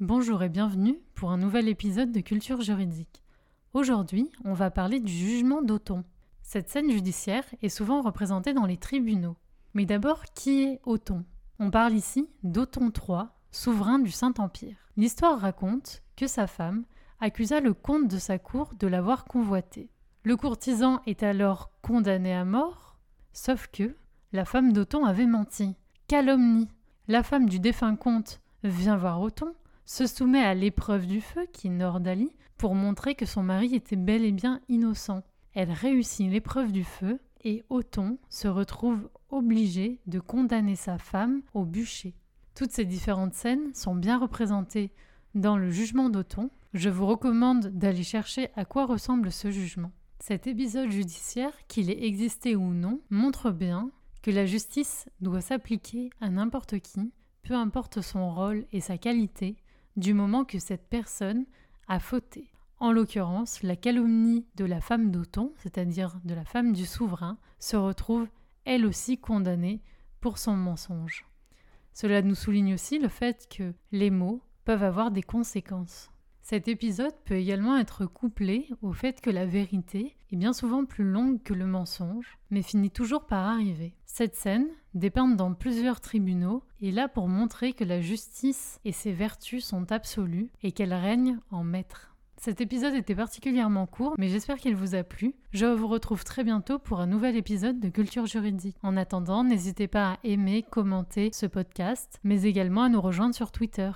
Bonjour et bienvenue pour un nouvel épisode de Culture juridique. Aujourd'hui, on va parler du jugement d'Othon. Cette scène judiciaire est souvent représentée dans les tribunaux. Mais d'abord, qui est Othon On parle ici d'Othon III, souverain du Saint-Empire. L'histoire raconte que sa femme accusa le comte de sa cour de l'avoir convoité. Le courtisan est alors condamné à mort, sauf que la femme d'Othon avait menti. Calomnie. La femme du défunt comte vient voir Othon se soumet à l'épreuve du feu, qui Nordali, pour montrer que son mari était bel et bien innocent. Elle réussit l'épreuve du feu et Othon se retrouve obligé de condamner sa femme au bûcher. Toutes ces différentes scènes sont bien représentées dans le jugement d'Othon. Je vous recommande d'aller chercher à quoi ressemble ce jugement. Cet épisode judiciaire, qu'il ait existé ou non, montre bien que la justice doit s'appliquer à n'importe qui, peu importe son rôle et sa qualité, du moment que cette personne a fauté. En l'occurrence, la calomnie de la femme d'Othon, c'est-à-dire de la femme du souverain, se retrouve elle aussi condamnée pour son mensonge. Cela nous souligne aussi le fait que les mots peuvent avoir des conséquences. Cet épisode peut également être couplé au fait que la vérité est bien souvent plus longue que le mensonge, mais finit toujours par arriver. Cette scène, dépeinte dans plusieurs tribunaux, est là pour montrer que la justice et ses vertus sont absolues et qu'elle règne en maître. Cet épisode était particulièrement court, mais j'espère qu'il vous a plu. Je vous retrouve très bientôt pour un nouvel épisode de Culture juridique. En attendant, n'hésitez pas à aimer, commenter ce podcast, mais également à nous rejoindre sur Twitter.